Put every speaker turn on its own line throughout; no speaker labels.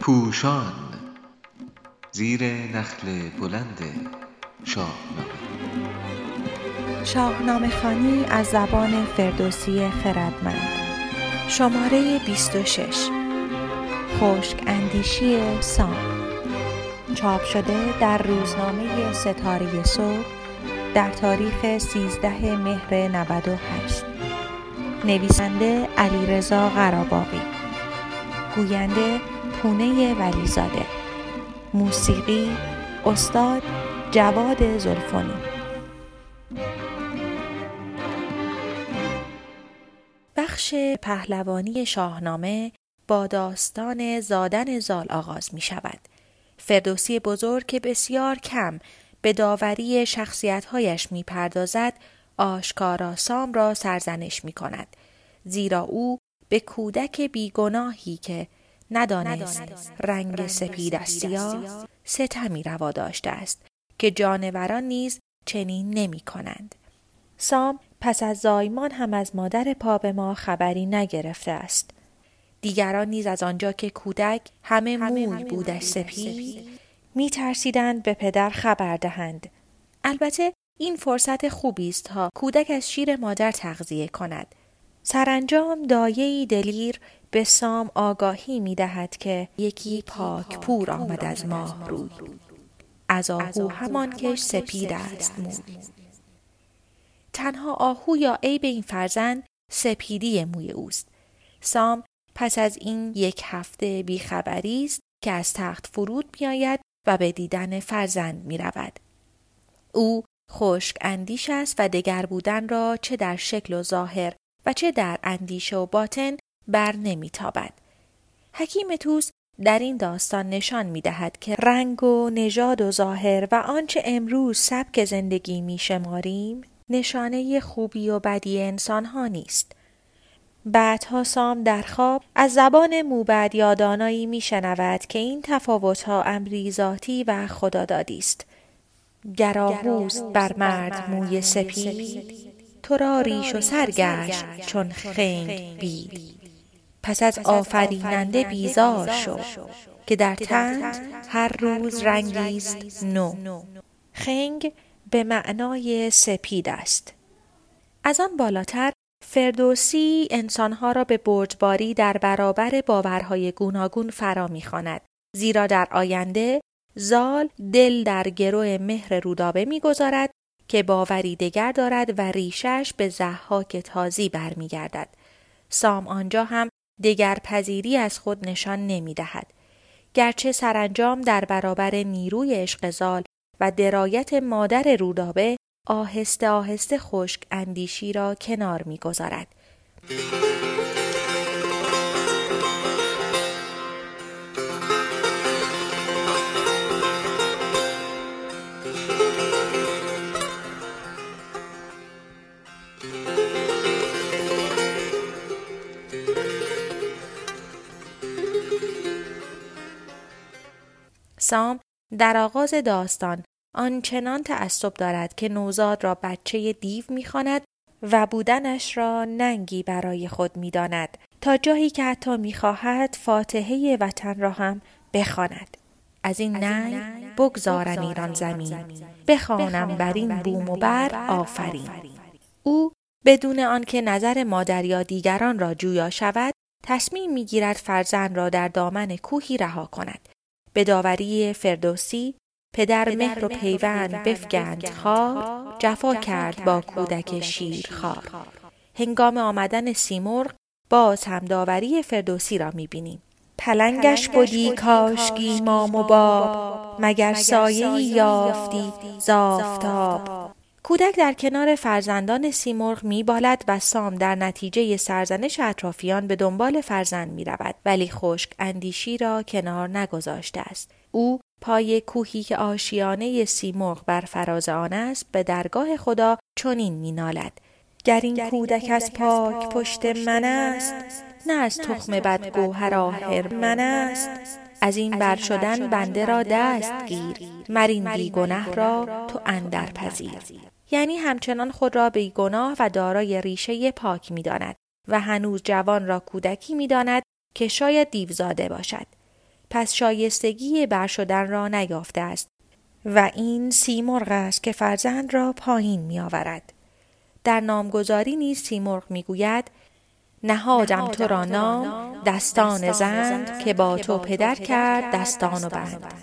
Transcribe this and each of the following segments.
پوشان زیر نخل بلند شاهنامه.
شاهنامه خانی از زبان فردوسی خردمند. شماره 26 خشک اندیشی سام. چاپ شده در روزنامه ستاره صبح در تاریخ 13 مهر 98 نویسنده علیرضا قراباقی گوینده پونه ولیزاده موسیقی استاد جواد زلفانی بخش پهلوانی شاهنامه با داستان زادن زال آغاز می شود. فردوسی بزرگ که بسیار کم به داوری شخصیتهایش می پردازد آشکارا سام را سرزنش می کند. زیرا او به کودک بیگناهی که ندانست رنگ سپید از سیاه ستمی روا داشته است که جانوران نیز چنین نمی کنند. سام پس از زایمان هم از مادر پا ما خبری نگرفته است. دیگران نیز از آنجا که کودک همه موی بودش سپید می ترسیدند به پدر خبر دهند. البته این فرصت خوبی است ها کودک از شیر مادر تغذیه کند. سرانجام دایه دلیر به سام آگاهی می دهد که یکی پاک پور آمد از ماه روی. از آهو همان کش سپید است موی. تنها آهو یا عیب این فرزند سپیدی موی اوست. سام پس از این یک هفته بیخبری است که از تخت فرود میآید و به دیدن فرزند می رود. او خشک اندیش است و دگر بودن را چه در شکل و ظاهر و چه در اندیشه و باطن بر نمیتابد. حکیم توس در این داستان نشان می دهد که رنگ و نژاد و ظاهر و آنچه امروز سبک زندگی می شماریم نشانه خوبی و بدی انسان ها نیست. بعدها سام در خواب از زبان موبد یادانایی می شنود که این تفاوت ها امری ذاتی و خدادادی است. گراهوست بر مرد موی سپید. تو را ریش و سرگشت چون خنگ بید. پس از آفریننده بیزار شو که در تند هر روز رنگیست نو. خنگ به معنای سپید است. از آن بالاتر فردوسی انسانها را به برجباری در برابر باورهای گوناگون فرا می‌خواند زیرا در آینده زال دل در گرو مهر رودابه می‌گذارد که باوری دگر دارد و ریشش به زحاک تازی برمیگردد سام آنجا هم دگر پذیری از خود نشان نمی دهد. گرچه سرانجام در برابر نیروی اشقزال و درایت مادر رودابه آهسته آهسته خشک اندیشی را کنار می سام در آغاز داستان آنچنان تعصب دارد که نوزاد را بچه دیو می‌خواند و بودنش را ننگی برای خود می‌داند تا جایی که حتی می‌خواهد فاتحه وطن را هم بخواند. از این ننگ بگذارن ایران زمین. بخوانم بر این بوم و بر آفرین. او بدون آنکه نظر مادر یا دیگران را جویا شود تصمیم می‌گیرد فرزند را در دامن کوهی رها کند. به داوری فردوسی پدر مهر و پیوند بفگند خار جفا کرد با کودک شیرخوار هنگام آمدن سیمرغ باز هم داوری فردوسی را می‌بینیم. پلنگش بودی کاشکی مام و باب مگر سایه یافتی زافتاب کودک در کنار فرزندان سیمرغ میبالد و سام در نتیجه سرزنش اطرافیان به دنبال فرزند می رود ولی خشک اندیشی را کنار نگذاشته است. او پای کوهی که آشیانه سیمرغ بر فراز آن است به درگاه خدا چنین مینالد. گر این کودک از پاک پشت من است نه از تخم بد گوهر آهر من است. از این بر شدن بنده را دست گیر مرین بیگنه را تو اندر پذیر یعنی همچنان خود را به گناه و دارای ریشه پاک می داند. و هنوز جوان را کودکی می‌داند که شاید دیوزاده باشد پس شایستگی برشدن را نیافته است و این سیمرغ است که فرزند را پایین می آورد. در نامگذاری نیز سیمرغ می گوید نهادم تو را نام دستان زند که با تو پدر کرد دستان و بند.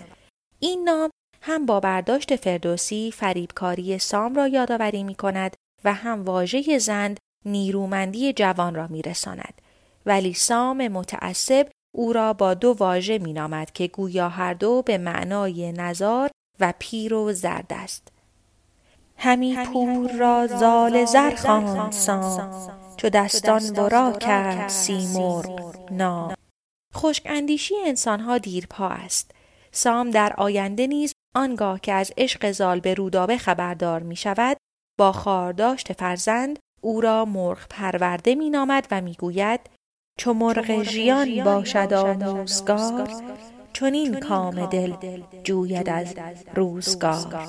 این نام هم با برداشت فردوسی فریبکاری سام را یادآوری می کند و هم واژه زند نیرومندی جوان را میرساند. ولی سام متعصب او را با دو واژه مینامد که گویا هر دو به معنای نزار و پیر و زرد است. همی پور را زال زر خواند سام. چو دستان برا کرد سیمرغ. نام خشک اندیشی انسانها دیرپا است. سام در آینده نیز آنگاه که از عشق زال به رودابه خبردار می شود با خارداشت فرزند او را مرغ پرورده می نامد و می گوید چو مرغ ژیان باشد آموزگار چنین کام دل جوید از روزگار.